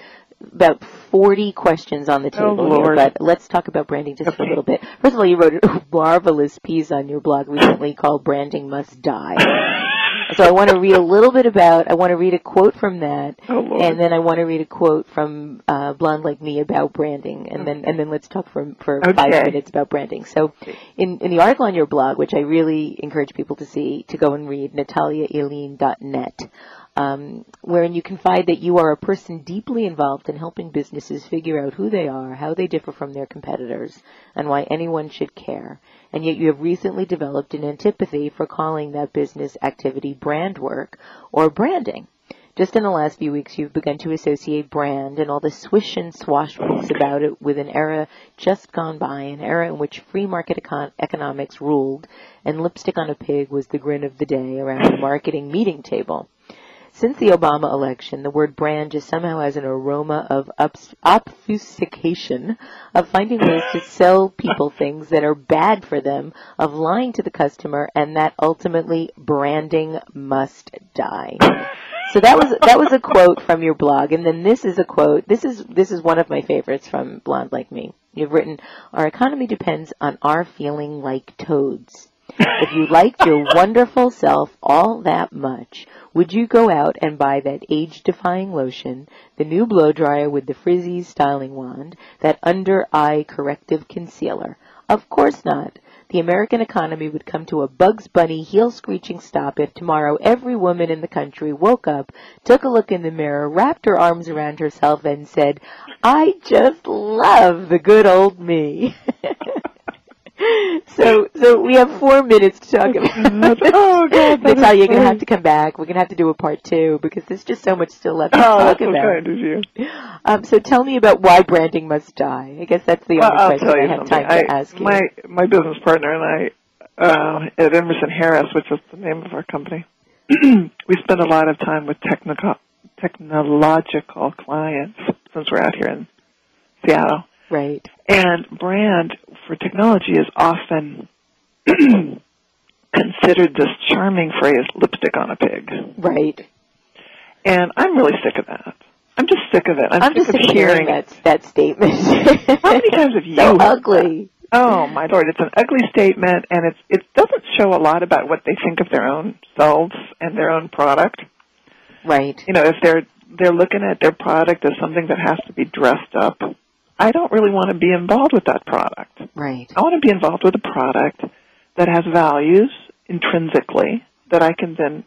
about 40 questions on the oh, table oh, here, but let's talk about branding just okay. for a little bit. First of all, you wrote a *laughs* marvelous piece on your blog recently called Branding Must Die. *laughs* So I want to read a little bit about, I want to read a quote from that, oh, and then I want to read a quote from uh, Blonde Like Me about branding, and then and then let's talk for for okay. five minutes about branding. So, in in the article on your blog, which I really encourage people to see, to go and read, NataliaIlyin.net um, wherein you confide that you are a person deeply involved in helping businesses figure out who they are, how they differ from their competitors, and why anyone should care. And yet you have recently developed an antipathy for calling that business activity brand work or branding. Just in the last few weeks, you've begun to associate brand and all the swish and swash books about it with an era just gone by, an era in which free market econ- economics ruled and lipstick on a pig was the grin of the day around the marketing meeting table. Since the Obama election, the word brand just somehow has an aroma of obfuscation, of finding ways to sell people things that are bad for them, of lying to the customer, and that ultimately branding must die. So that was that was a quote from your blog, and then this is a quote. This is this is one of my favorites from Blonde Like Me. You've written, "Our economy depends on our feeling like toads." If you liked your wonderful self all that much, would you go out and buy that age-defying lotion, the new blow dryer with the frizzy styling wand, that under-eye corrective concealer? Of course not. The American economy would come to a Bugs Bunny heel-screeching stop if tomorrow every woman in the country woke up, took a look in the mirror, wrapped her arms around herself, and said, I just love the good old me. *laughs* *laughs* so so we have four minutes to talk about. oh God, *laughs* Natalia, you're gonna have to come back. We're gonna have to do a part two because there's just so much still left to oh, talk that's about. so kind of you. Um, so tell me about why branding must die. I guess that's the well, only I'll question I have something. time I, to ask you. My my business partner and I uh, at Emerson Harris, which is the name of our company, *clears throat* we spend a lot of time with technical technological clients since we're out here in Seattle. Right. And brand for technology is often *clears throat* considered this charming phrase, lipstick on a pig. Right. And I'm really sick of that. I'm just sick of it. I'm, I'm sick just of sick hearing that that statement. How many *laughs* times have you so heard ugly? Oh my lord, it's an ugly statement and it's it doesn't show a lot about what they think of their own selves and their own product. Right. You know, if they're they're looking at their product as something that has to be dressed up, I don't really want to be involved with that product. Right. I want to be involved with a product that has values intrinsically that I can then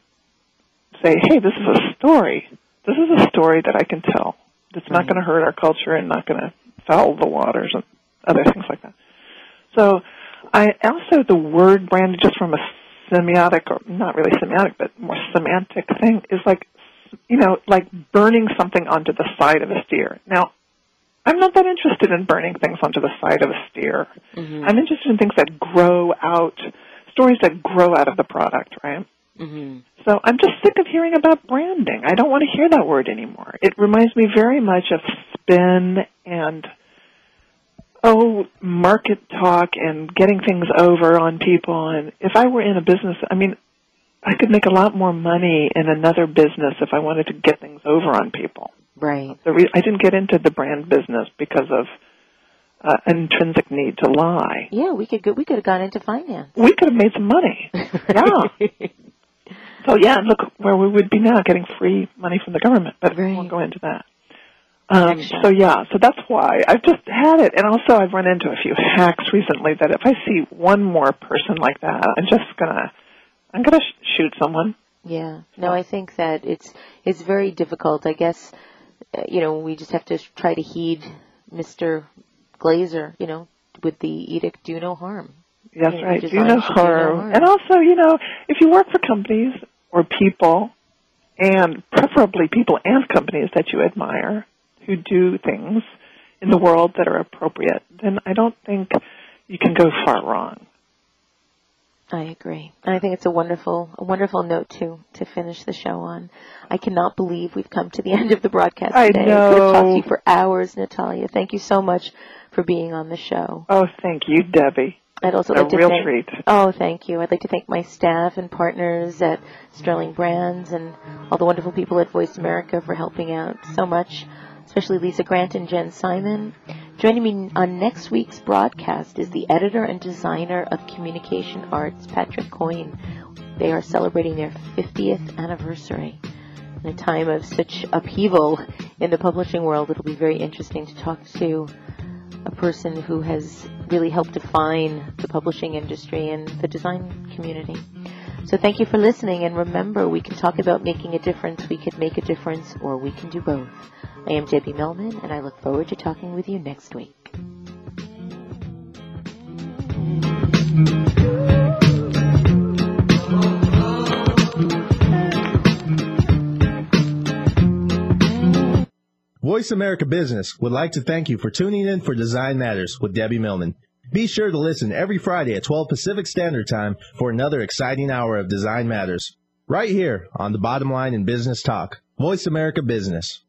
say, hey, this is a story. This is a story that I can tell. It's not going to hurt our culture and not going to foul the waters and other things like that. So I also, the word brand, just from a semiotic, or not really semiotic, but more semantic thing, is like, you know, like burning something onto the side of a steer. Now, I'm not that interested in burning things onto the side of a steer. Mhm. I'm interested in things that grow out, stories that grow out of the product, right? Mhm. So I'm just sick of hearing about branding. I don't want to hear that word anymore. It reminds me very much of spin and oh, market talk and getting things over on people. And if I were in a business, I mean, I could make a lot more money in another business if I wanted to get things over on people. Right. The re- I didn't get into the brand business because of uh, an intrinsic need to lie. Yeah, we could go, we could have gone into finance. We could have made some money. *laughs* Yeah. So yeah, look where we would be now, getting free money from the government. But we won't go into that. Um, so yeah, so that's why I've just had it, and also I've run into a few hacks recently that if I see one more person like that, I'm just gonna, I'm gonna sh- shoot someone. Yeah. No, I think that it's it's very difficult. I guess Uh, you know we just have to try to heed Mr. Glaser, you know, with the edict "Do no harm." That's You know, right. Do no should do no harm. harm. And also, you know, if you work for companies or people, and preferably people and companies that you admire who do things in the world that are appropriate, then I don't think you can go far wrong. I agree. And I think it's a wonderful, a wonderful note to to finish the show on. I cannot believe we've come to the *laughs* end of the broadcast I today. I could have talked to you for hours, Natalia. Thank you so much for being on the show. Oh, thank you, Debbie. I'd also A like to real thank, treat. Oh, thank you. I'd like to thank my staff and partners at Sterling Brands and all the wonderful people at Voice America for helping out so much, especially Lisa Grant and Jen Simon. Joining me on next week's broadcast is the editor and designer of Communication Arts, Patrick Coyne. They are celebrating their 50th anniversary. In a time of such upheaval in the publishing world, it'll be very interesting to talk to a person who has really helped define the publishing industry and the design community. So thank you for listening and remember we can talk about making a difference, we can make a difference, or we can do both. I am Debbie Millman and I look forward to talking with you next week. Voice America Business would like to thank you for tuning in for Design Matters with Debbie Millman. Be sure to listen every Friday at 12 Pacific Standard Time for another exciting hour of Design Matters. Right here on the bottom line in business talk. Voice America Business.